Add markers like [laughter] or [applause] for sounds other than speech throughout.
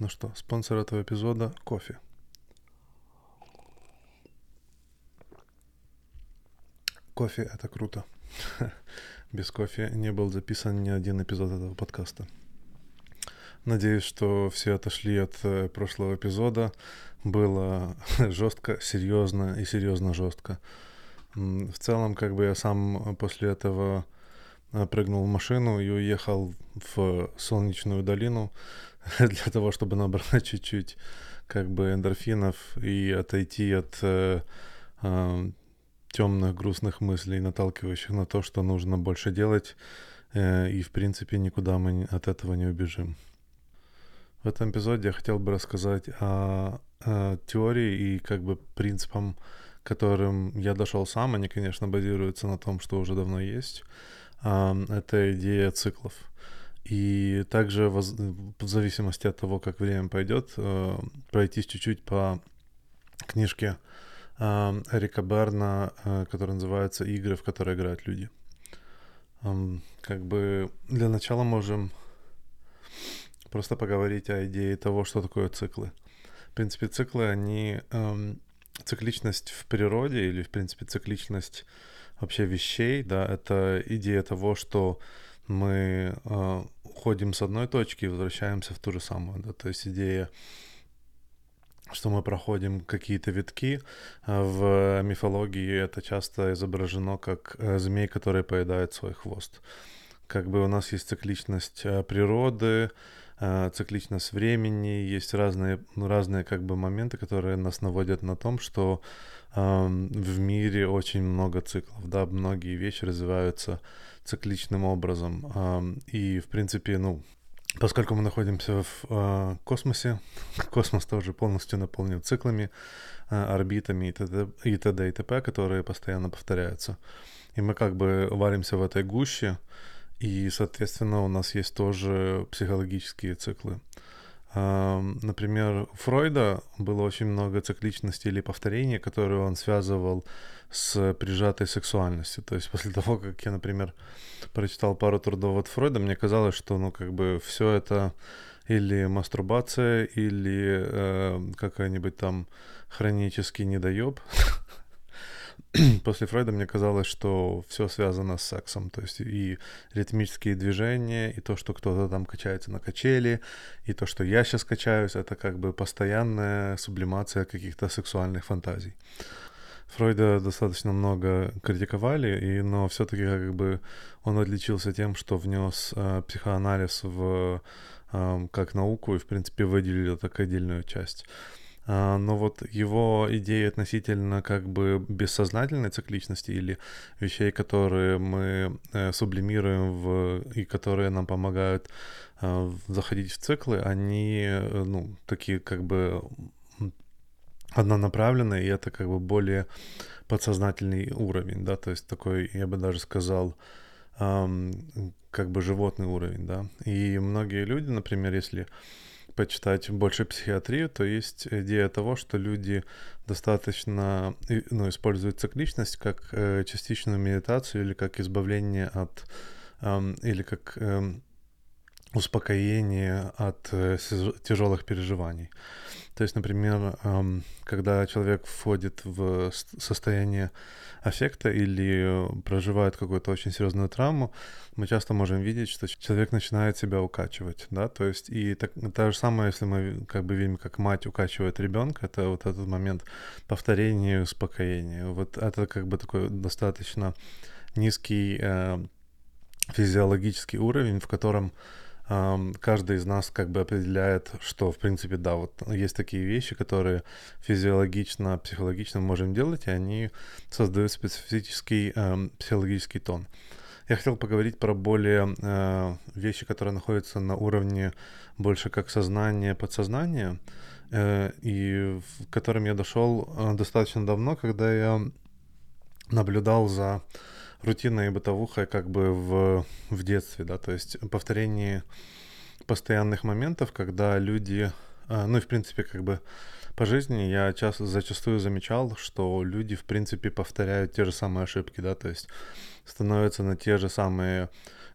Ну что, спонсор этого эпизода – кофе. Кофе – это круто. [laughs] Без кофе не был записан ни один эпизод этого подкаста. Надеюсь, что все отошли от э, прошлого эпизода. Было [laughs] жестко, серьезно и серьезно жестко. В целом, как бы я сам после этого э, прыгнул в машину и уехал в солнечную долину [laughs] для того, чтобы набрать [laughs] чуть-чуть как бы эндорфинов и отойти от э, э, темных, грустных мыслей, наталкивающих на то, что нужно больше делать, э, и в принципе никуда мы от этого не убежим. В этом эпизоде я хотел бы рассказать о, о теории и как бы принципам, которым я дошел сам. Они, конечно, базируются на том, что уже давно есть. Это идея циклов. И также в зависимости от того, как время пойдет, э, пройтись чуть-чуть по книжке Эрика Берна, э, которая называется «Игры, в которые играют люди». Как бы для начала можем просто поговорить о идее того, что такое циклы. В принципе, циклы, они... Цикличность в природе или, в принципе, цикличность вообще вещей, да, это идея того, что мы э, уходим с одной точки и возвращаемся в ту же самую, да, то есть идея что мы проходим какие-то витки. А в мифологии это часто изображено как э, змей, который поедает свой хвост. Как бы у нас есть цикличность э, природы, э, цикличность времени, есть разные, разные как бы моменты, которые нас наводят на том, что в мире очень много циклов, да, многие вещи развиваются цикличным образом. И, в принципе, ну, поскольку мы находимся в э, космосе, [laughs] космос тоже полностью наполнен циклами, э, орбитами и т.д. и т.д. и т.п., которые постоянно повторяются. И мы как бы варимся в этой гуще, и, соответственно, у нас есть тоже психологические циклы. Например, у Фройда было очень много цикличности или повторений, которые он связывал с прижатой сексуальностью. То есть [laughs] после того, как я, например, прочитал пару трудов от Фройда, мне казалось, что, ну, как бы все это или мастурбация, или э, какая-нибудь там хронический недоеб, [laughs] [clears throat] после Фрейда мне казалось, что все связано с сексом, то есть и ритмические движения, и то, что кто-то там качается на качели, и то, что я сейчас качаюсь, это как бы постоянная сублимация каких-то сексуальных фантазий. Фройда достаточно много критиковали, и, но все-таки как бы он отличился тем, что внес э, психоанализ в э, как науку и, в принципе, выделил это как отдельную часть. А, но вот его идеи относительно как бы бессознательной цикличности или вещей, которые мы э, сублимируем в, и которые нам помогают э, заходить в циклы, они, э, ну, такие как бы однонаправленные, и это как бы более подсознательный уровень, да, то есть такой, я бы даже сказал, как бы животный уровень, да. И многие люди, например, если почитать больше психиатрию, то есть идея того, что люди достаточно ну, используют цикличность как э, частичную медитацию или как избавление от э, или как э, успокоение от э, тяжелых переживаний. То есть, например, э, когда человек входит в состояние аффекта или проживает какую-то очень серьезную травму, мы часто можем видеть, что человек начинает себя укачивать, да, то есть и так, то же самое, если мы как бы видим, как мать укачивает ребенка, это вот этот момент повторения и успокоения. Вот это как бы такой достаточно низкий э, физиологический уровень, в котором каждый из нас как бы определяет, что, в принципе, да, вот есть такие вещи, которые физиологично, психологично можем делать, и они создают специфический э, психологический тон. Я хотел поговорить про более э, вещи, которые находятся на уровне больше как сознание, подсознание, э, и к которым я дошел э, достаточно давно, когда я наблюдал за рутинной бытовухой как бы в, в детстве, да, то есть повторение постоянных моментов, когда люди, а, ну и в принципе как бы по жизни я часто, зачастую замечал, что люди в принципе повторяют те же самые ошибки, да, то есть становятся на те же самые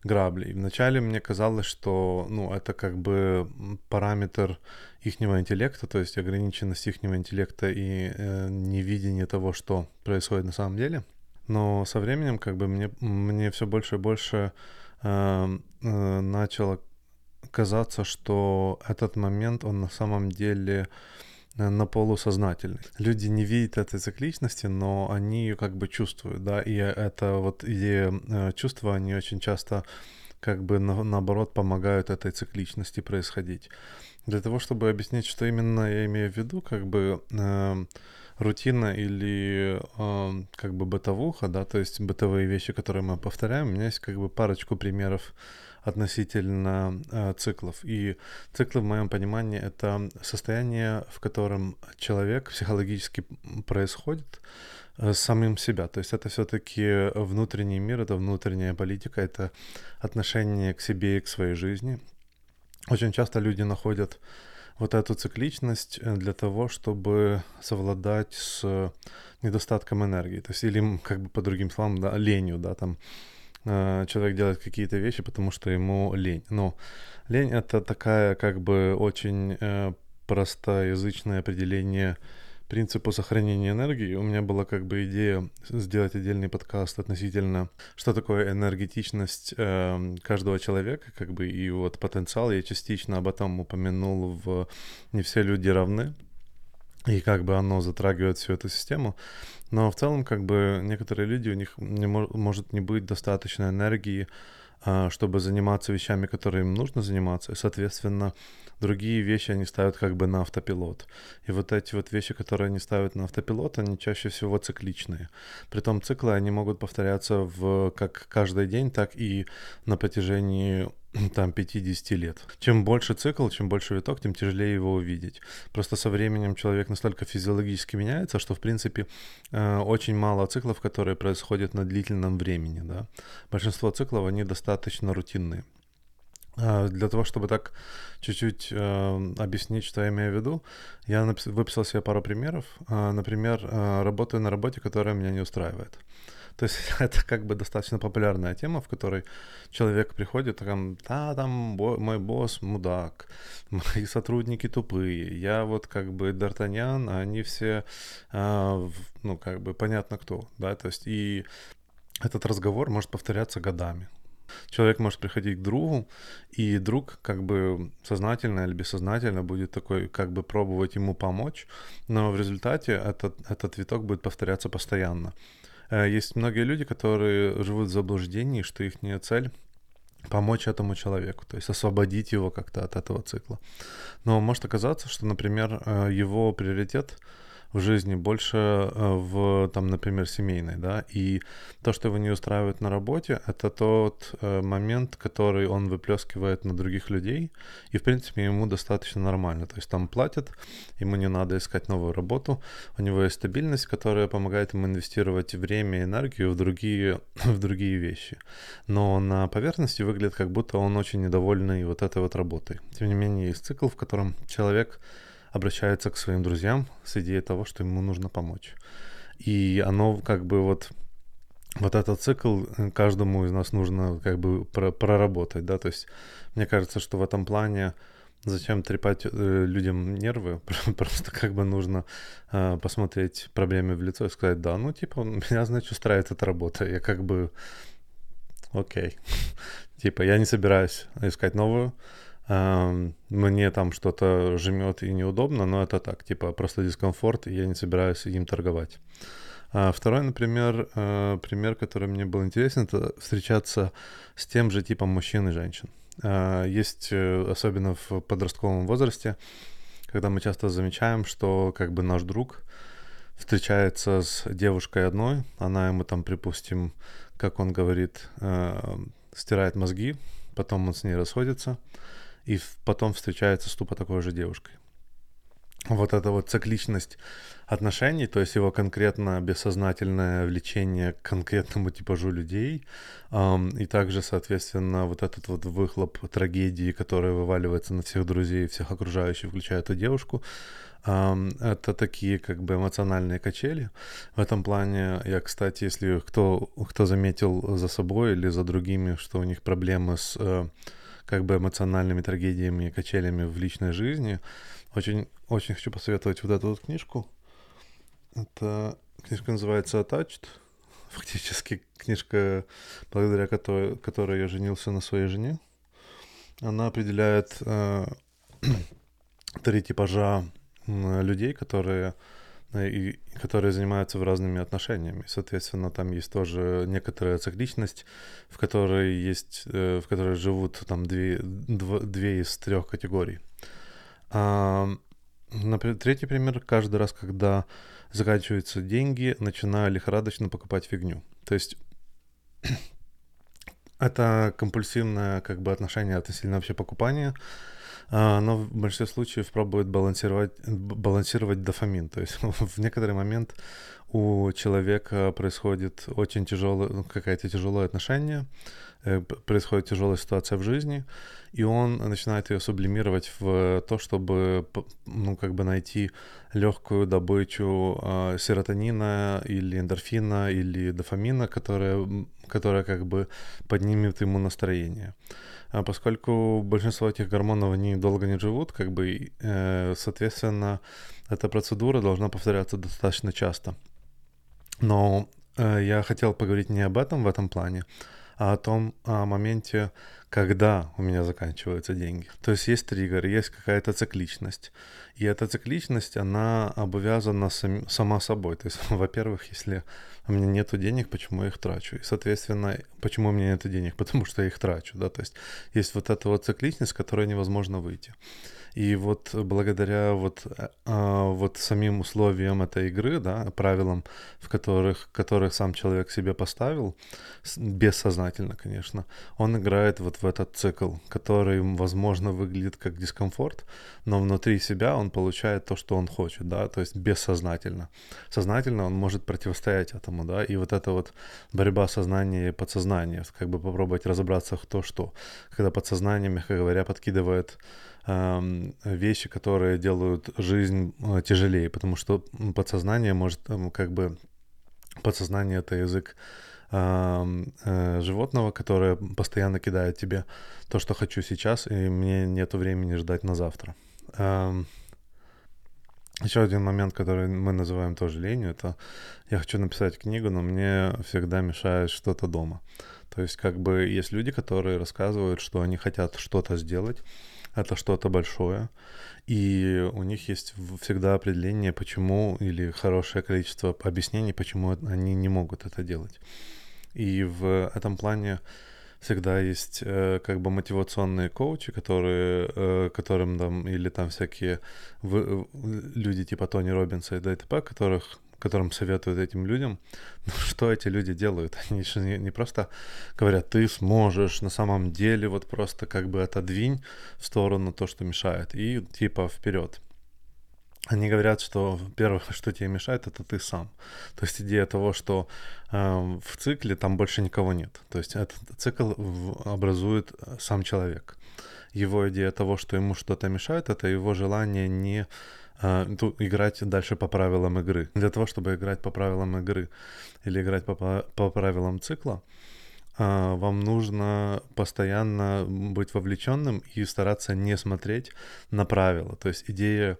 грабли. И вначале мне казалось, что ну, это как бы параметр ихнего интеллекта, то есть ограниченность ихнего интеллекта и э, невидение того, что происходит на самом деле. Но со временем как бы мне, мне все больше и больше э, э, начало казаться, что этот момент, он на самом деле э, на полусознательный. Люди не видят этой цикличности, но они ее как бы чувствуют, да, и это вот идея э, чувства, они очень часто как бы на, наоборот помогают этой цикличности происходить. Для того, чтобы объяснить, что именно я имею в виду, как бы э, рутина или э, как бы бытовуха, да, то есть бытовые вещи, которые мы повторяем, у меня есть как бы парочку примеров относительно э, циклов. И циклы, в моем понимании, это состояние, в котором человек психологически происходит э, самим себя. То есть это все-таки внутренний мир, это внутренняя политика, это отношение к себе и к своей жизни. Очень часто люди находят вот эту цикличность э, для того, чтобы совладать с недостатком энергии. То есть или как бы по другим словам, да, ленью, да, там Э, человек делает какие-то вещи, потому что ему лень. Но лень это такая как бы очень э, простоязычное определение принципу сохранения энергии. У меня была как бы идея сделать отдельный подкаст относительно, что такое энергетичность э, каждого человека, как бы и вот потенциал. Я частично об этом упомянул в «Не все люди равны», и как бы оно затрагивает всю эту систему. Но в целом, как бы некоторые люди, у них не мож, может не быть достаточно энергии, чтобы заниматься вещами, которые им нужно заниматься. И, соответственно, другие вещи они ставят как бы на автопилот. И вот эти вот вещи, которые они ставят на автопилот, они чаще всего цикличные. Притом циклы, они могут повторяться в как каждый день, так и на протяжении [laughs] там 50 лет. Чем больше цикл, чем больше виток, тем тяжелее его увидеть. Просто со временем человек настолько физиологически меняется, что в принципе э, очень мало циклов, которые происходят на длительном времени. Да? Большинство циклов, они достаточно рутинные. А для того, чтобы так чуть-чуть э, объяснить, что я имею в виду, я выписал себе пару примеров. Э, например, э, работаю на работе, которая меня не устраивает. То есть [laughs] это как бы достаточно популярная тема, в которой человек приходит, там, да, там бо- мой босс мудак, [laughs] мои сотрудники тупые, я вот как бы Д'Артаньян, а они все, а, ну, как бы понятно кто, да, то есть и этот разговор может повторяться годами. Человек может приходить к другу, и друг как бы сознательно или бессознательно будет такой как бы пробовать ему помочь, но в результате этот, этот виток будет повторяться постоянно. Э, есть многие люди, которые живут в заблуждении, что их цель помочь этому человеку, то есть освободить его как-то от этого цикла. Но может оказаться, что, например, э, его приоритет в жизни, больше э, в, там, например, семейной, да, и то, что его не устраивает на работе, это тот э, момент, который он выплескивает на других людей, и, в принципе, ему достаточно нормально, то есть там платят, ему не надо искать новую работу, у него есть стабильность, которая помогает ему инвестировать время и энергию в другие, [coughs] в другие вещи, но на поверхности выглядит, как будто он очень недовольный вот этой вот работой. Тем не менее, есть цикл, в котором человек обращается к своим друзьям с идеей того, что ему нужно помочь. И оно как бы вот вот этот цикл э, каждому из нас нужно как бы проработать, да, то есть мне кажется, что в этом плане зачем трепать э, людям нервы, [laughs] просто как бы нужно э, посмотреть проблеме в лицо и сказать, да, ну типа меня, значит, устраивает эта работа, я как бы окей, [laughs] типа я не собираюсь искать новую, мне там что-то жмет и неудобно, но это так, типа просто дискомфорт, и я не собираюсь им торговать. А второй, например, э, пример, который мне был интересен, это встречаться с тем же типом мужчин и женщин. А, есть, э, особенно в подростковом возрасте, когда мы часто замечаем, что как бы наш друг встречается с девушкой одной, она ему там, припустим, как он говорит, э, стирает мозги, потом он с ней расходится, и потом встречается с тупо такой же девушкой. вот эта вот цикличность отношений, то есть его конкретно бессознательное влечение к конкретному типажу людей, эм, и также, соответственно, вот этот вот выхлоп трагедии, который вываливается на всех друзей, всех окружающих, включая эту девушку, эм, это такие как бы эмоциональные качели. В этом плане я, кстати, если кто, кто заметил за собой или за другими, что у них проблемы с э, как бы эмоциональными трагедиями и качелями в личной жизни, очень, очень хочу посоветовать вот эту вот книжку. Это книжка называется Attached. [laughs] Фактически книжка, благодаря которой, которой я женился на своей жене. Она определяет э, [clears throat] три типажа людей, которые и которые занимаются в разными отношениями. Соответственно, там есть тоже некоторая цикличность, в которой есть, э, в которой живут там две, дв, две из трех категорий. А, например, третий пример. Каждый раз, когда заканчиваются деньги, начинаю лихорадочно покупать фигню. То есть [clears throat] это компульсивное как бы отношение относительно вообще покупания, оно в большинстве случаев пробует балансировать, балансировать дофамин. То есть [laughs] в некоторый момент у человека происходит очень тяжелое, ну, какое-то тяжелое отношение, происходит тяжелая ситуация в жизни, и он начинает ее сублимировать в то, чтобы, ну, как бы найти легкую добычу э, серотонина или эндорфина или дофамина, которая, которая как бы поднимет ему настроение. А поскольку большинство этих гормонов, они долго не живут, как бы, э, соответственно, эта процедура должна повторяться достаточно часто. Но э, я хотел поговорить не об этом в этом плане, о том о моменте, когда у меня заканчиваются деньги. То есть есть триггер, есть какая-то цикличность. И эта цикличность, она обвязана сам, сама собой. То есть, [laughs] во-первых, если у меня нет денег, почему я их трачу? И, соответственно, почему у меня нет денег? [laughs] Потому что я их трачу, да, то есть есть вот эта вот цикличность, с которой невозможно выйти. И вот благодаря вот, а, вот самим условиям этой игры, да, правилам, в которых, которых сам человек себе поставил, бессознательно, конечно, он играет вот в этот цикл, который, возможно, выглядит как дискомфорт, но внутри себя он получает то, что он хочет, да, то есть бессознательно. Сознательно он может противостоять этому, да, и вот эта вот борьба сознания и подсознания, как бы попробовать разобраться в то, что, когда подсознание, мягко говоря, подкидывает вещи, которые делают жизнь э, тяжелее, потому что подсознание может как бы подсознание это язык животного, которое постоянно кидает тебе то, что хочу сейчас, и мне нету времени ждать на завтра. Еще один момент, который мы называем тоже ленью, это я хочу написать книгу, но мне всегда мешает что-то дома. То есть как бы есть люди, которые рассказывают, что они хотят что-то сделать, это что-то большое, и у них есть всегда определение, почему, или хорошее количество объяснений, почему они не могут это делать. И в этом плане всегда есть э, как бы мотивационные коучи, которые, э, которым там, или там всякие в, люди типа Тони Робинса и ДТП, которых которым советуют этим людям, [laughs] ну, что эти люди делают? Они же не, не просто говорят, ты сможешь, на самом деле вот просто как бы отодвинь в сторону то, что мешает, и типа вперед. Они говорят, что первое, [laughs] что тебе мешает, это ты сам. То есть идея того, что э, в цикле там больше никого нет. То есть этот цикл образует сам человек. Его идея того, что ему что-то мешает, это его желание не а, играть дальше по правилам игры. Для того, чтобы играть по правилам игры или играть по, по правилам цикла, а, вам нужно постоянно быть вовлеченным и стараться не смотреть на правила. То есть идея,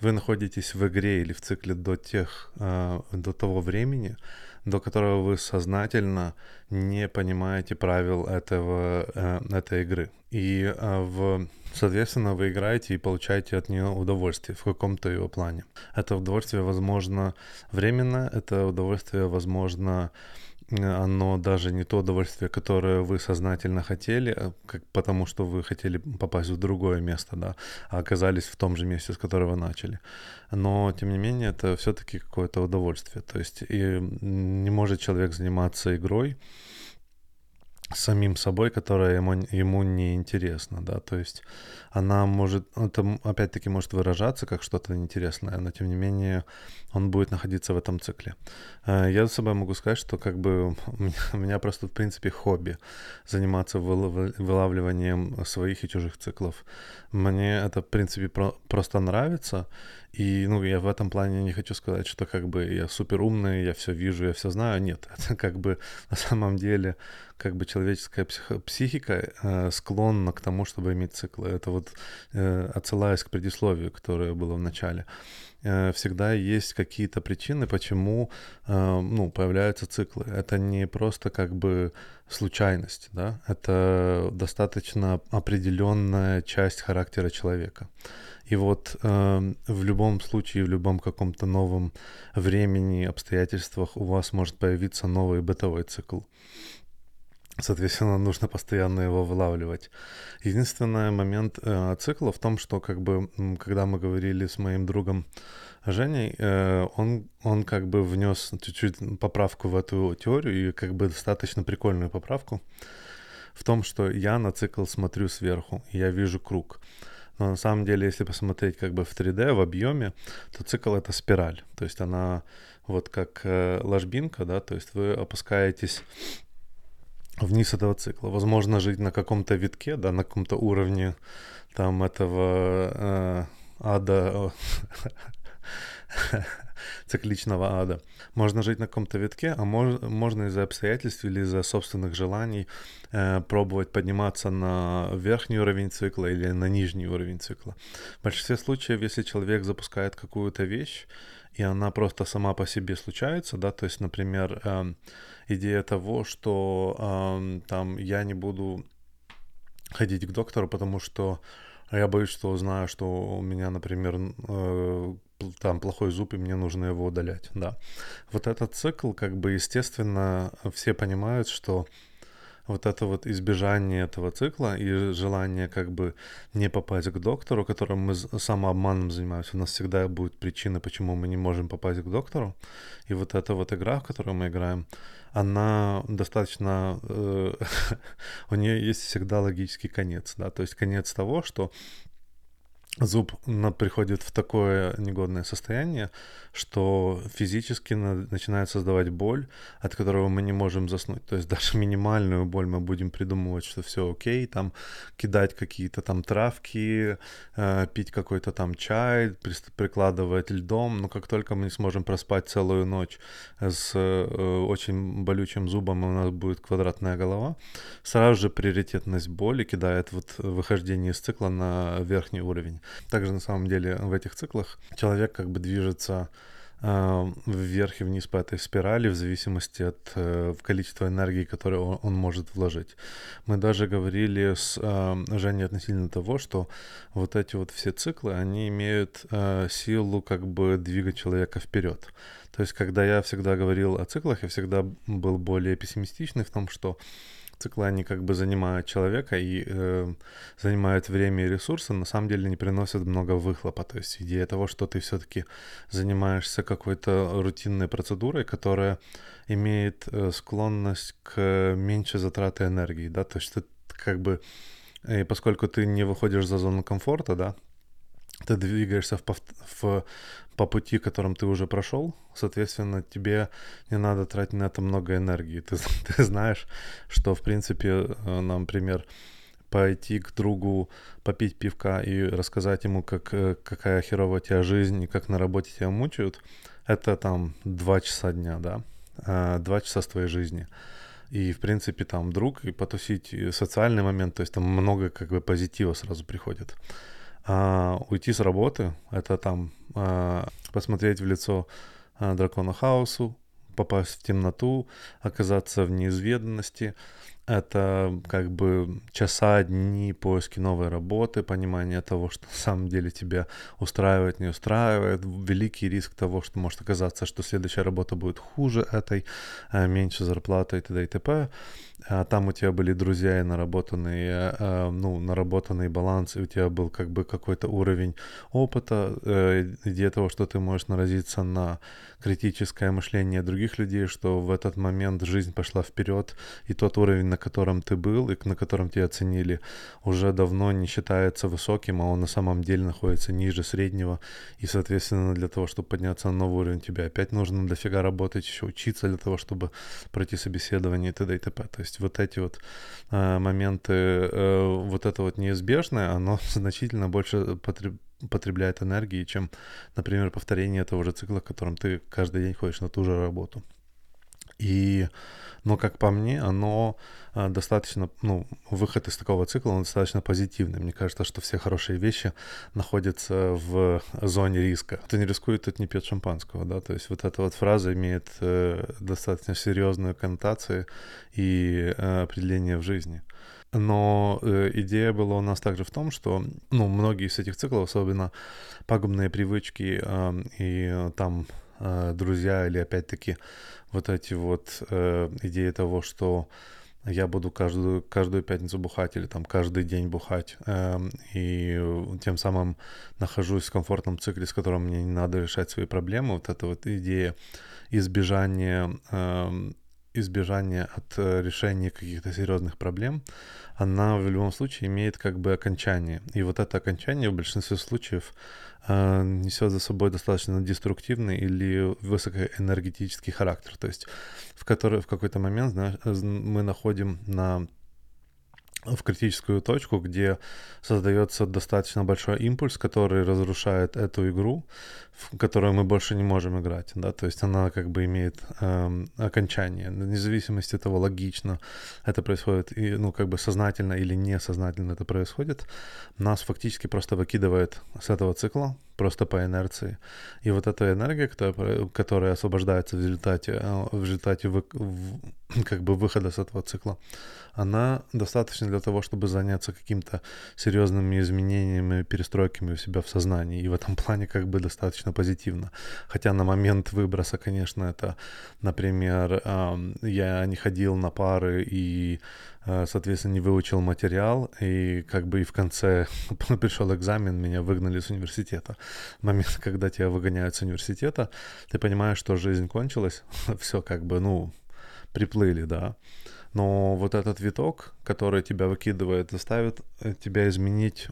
вы находитесь в игре или в цикле до тех, а, до того времени, до которого вы сознательно не понимаете правил этого, э, этой игры. И в Соответственно, вы играете и получаете от нее удовольствие в каком-то ее плане. Это удовольствие, возможно, временно, это удовольствие, возможно, оно даже не то удовольствие, которое вы сознательно хотели, а как, потому что вы хотели попасть в другое место, да, а оказались в том же месте, с которого начали. Но, тем не менее, это все-таки какое-то удовольствие. То есть и не может человек заниматься игрой, самим собой, которая ему, ему не интересна, да, то есть она может, это опять-таки может выражаться как что-то интересное, но тем не менее он будет находиться в этом цикле. Э, я за собой могу сказать, что как бы [laughs] у меня, просто в принципе хобби заниматься вылавливанием своих и чужих циклов. Мне это в принципе про, просто нравится, и, ну, я в этом плане не хочу сказать, что как бы я супер умный, я все вижу, я все знаю. Нет, [laughs] это как бы на самом деле как бы человеческая психика э, склонна к тому, чтобы иметь циклы. Это вот э, отсылаясь к предисловию, которое было в начале. Э, всегда есть какие-то причины, почему э, ну, появляются циклы. Это не просто как бы случайность, да, это достаточно определенная часть характера человека. И вот э, в любом случае, в любом каком-то новом времени, обстоятельствах у вас может появиться новый бытовой цикл. Соответственно, нужно постоянно его вылавливать. Единственный момент э, цикла в том, что как бы, когда мы говорили с моим другом Женей, э, он, он как бы внес чуть-чуть поправку в эту теорию, и как бы достаточно прикольную поправку, в том, что я на цикл смотрю сверху, и я вижу круг. Но на самом деле, если посмотреть как бы в 3D, в объеме, то цикл — это спираль. То есть она вот как э, ложбинка, да, то есть вы опускаетесь вниз этого цикла. Возможно, жить на каком-то витке, да, на каком-то уровне там этого э, ада, [laughs] цикличного ада. Можно жить на каком-то витке, а мож, можно из-за обстоятельств или из-за собственных желаний э, пробовать подниматься на верхний уровень цикла или на нижний уровень цикла. В большинстве случаев, если человек запускает какую-то вещь, и она просто сама по себе случается, да, то есть, например, э, идея того, что э, там я не буду ходить к доктору, потому что я боюсь, что узнаю, что у меня, например, э, там плохой зуб, и мне нужно его удалять, да. Вот этот цикл, как бы, естественно, все понимают, что вот это вот избежание этого цикла и желание как бы не попасть к доктору, которым мы самообманом занимаемся. У нас всегда будет причина, почему мы не можем попасть к доктору. И вот эта вот игра, в которую мы играем, она достаточно... Э, [laughs] у нее есть всегда логический конец, да, то есть конец того, что зуб приходит в такое негодное состояние, что физически начинает создавать боль, от которого мы не можем заснуть. То есть [laughs] даже минимальную боль мы будем придумывать, что все окей, там кидать какие-то там травки, э, пить какой-то там чай, прикладывать льдом, но как только мы не сможем проспать целую ночь с э, очень болючим зубом, у нас будет квадратная голова, сразу же приоритетность боли кидает вот выхождение из цикла на верхний уровень. Также на самом деле в этих циклах человек как бы движется э, вверх и вниз по этой спирали в зависимости от э, количества энергии, которую он, может вложить. Мы даже говорили с э, Женей относительно того, что вот эти вот все циклы, они имеют э, силу как бы двигать человека вперед. То есть, когда я всегда говорил о циклах, я всегда был более пессимистичный в том, что циклы, они как бы занимают человека и э, занимают время и ресурсы, на самом деле не приносят много выхлопа. То есть идея того, что ты все-таки занимаешься какой-то рутинной процедурой, которая имеет э, склонность к меньшей затраты энергии, да, то есть ты как бы, и поскольку ты не выходишь за зону комфорта, да, ты двигаешься в, в, по пути, которым ты уже прошел, соответственно, тебе не надо тратить на это много энергии. Ты, [laughs] ты знаешь, что, в принципе, э, например, пойти к другу, попить пивка и рассказать ему, как, э, какая херовая у тебя жизнь и как на работе тебя мучают, это там два часа дня, да, э, два часа с твоей жизни. И, в принципе, там друг, и потусить, и социальный момент, то есть там много как бы позитива сразу приходит. А, уйти с работы — это там а, посмотреть в лицо а, дракона хаосу, попасть в темноту, оказаться в неизведанности. Это как бы часа, дни поиски новой работы, понимание того, что на самом деле тебя устраивает, не устраивает, великий риск того, что может оказаться, что следующая работа будет хуже этой, а, меньше зарплаты и т.д. и т.п а там у тебя были друзья и наработанные, э, ну, наработанный баланс, и у тебя был как бы какой-то уровень опыта, э, идея того, что ты можешь наразиться на критическое мышление других людей, что в этот момент жизнь пошла вперед, и тот уровень, на котором ты был и на котором тебя оценили, уже давно не считается высоким, а он на самом деле находится ниже среднего. И, соответственно, для того, чтобы подняться на новый уровень, тебе опять нужно дофига работать, еще учиться для того, чтобы пройти собеседование и т.д. и т.п. То есть вот эти вот э, моменты, э, вот это вот неизбежное, оно [laughs] значительно больше потреб потребляет энергии, чем, например, повторение того же цикла, в котором ты каждый день ходишь на ту же работу. И, но как по мне, оно а, достаточно, ну, выход из такого цикла, он достаточно позитивный. Мне кажется, что все хорошие вещи находятся в зоне риска. Кто не рискует, тот не пьет шампанского, да, то есть вот эта вот фраза имеет э, достаточно серьезную коннотацию и э, определение в жизни. Но э, идея была у нас также в том, что ну, многие из этих циклов, особенно пагубные привычки э, и э, там э, друзья или опять-таки вот эти вот э, идеи того, что я буду каждую, каждую пятницу бухать или там каждый день бухать, э, и тем самым нахожусь в комфортном цикле, с которым мне не надо решать свои проблемы. Вот эта вот идея избежания э, избежание от э, решения каких-то серьезных проблем, она в любом случае имеет как бы окончание. И вот это окончание в большинстве случаев э, несет за собой достаточно деструктивный или высокоэнергетический характер. То есть в, который, в какой-то момент знаешь, мы находим на в критическую точку, где создается достаточно большой импульс, который разрушает эту игру, в которую мы больше не можем играть, да, то есть она как бы имеет эм, окончание, вне зависимости от того, логично это происходит, и, ну, как бы сознательно или несознательно это происходит, нас фактически просто выкидывает с этого цикла, просто по инерции. И вот эта энергия, которая, которая освобождается в результате, э, в результате вы, в, как бы выхода с этого цикла, она достаточна для того, чтобы заняться каким-то серьезными изменениями, перестройками у себя в сознании. И в этом плане как бы достаточно позитивно. Хотя на момент выброса, конечно, это, например, я не ходил на пары и Э, соответственно, не выучил материал, и как бы и в конце [laughs] пришел экзамен, меня выгнали с университета. Момент, [laughs] когда тебя выгоняют с университета, ты понимаешь, что жизнь кончилась, [laughs] все как бы, ну, приплыли, да. Но вот этот виток, который тебя выкидывает, заставит э, тебя изменить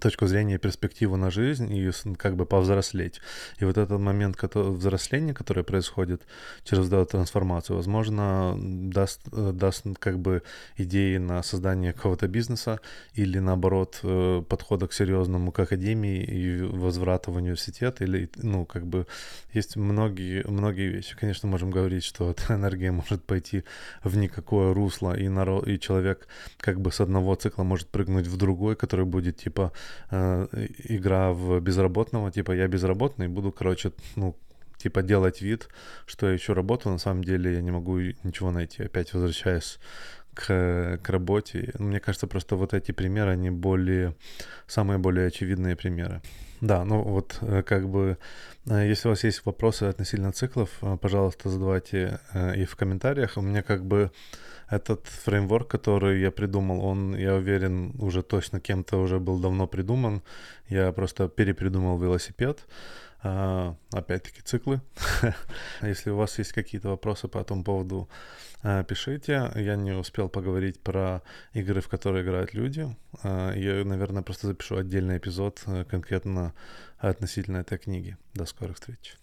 точку зрения, перспективу на жизнь и как бы повзрослеть. И вот этот момент который, взросления, который происходит через эту трансформацию, возможно, даст, э, даст как бы идеи на создание какого-то бизнеса или наоборот э, подхода к серьезному к академии и возврата в университет или, ну, как бы есть многие, многие вещи. Конечно, можем говорить, что эта [laughs] энергия может пойти в никакое русло, и, народ, и человек как бы с одного цикла может прыгнуть в другой, который будет типа э, игра в безработного, типа я безработный, буду, короче, ну, типа делать вид, что я еще работаю, на самом деле я не могу ничего найти. Опять возвращаясь к, к работе. Мне кажется, просто вот эти примеры, они более, самые более очевидные примеры. Да, ну вот э, как бы, э, если у вас есть вопросы относительно циклов, э, пожалуйста, задавайте их в комментариях. У меня как бы этот фреймворк, который я придумал, он, я уверен, уже точно кем-то уже был давно придуман. Я просто перепридумал велосипед. А, опять-таки циклы. [laughs] Если у вас есть какие-то вопросы по этому поводу, а, пишите. Я не успел поговорить про игры, в которые играют люди. А, я, наверное, просто запишу отдельный эпизод конкретно относительно этой книги. До скорых встреч.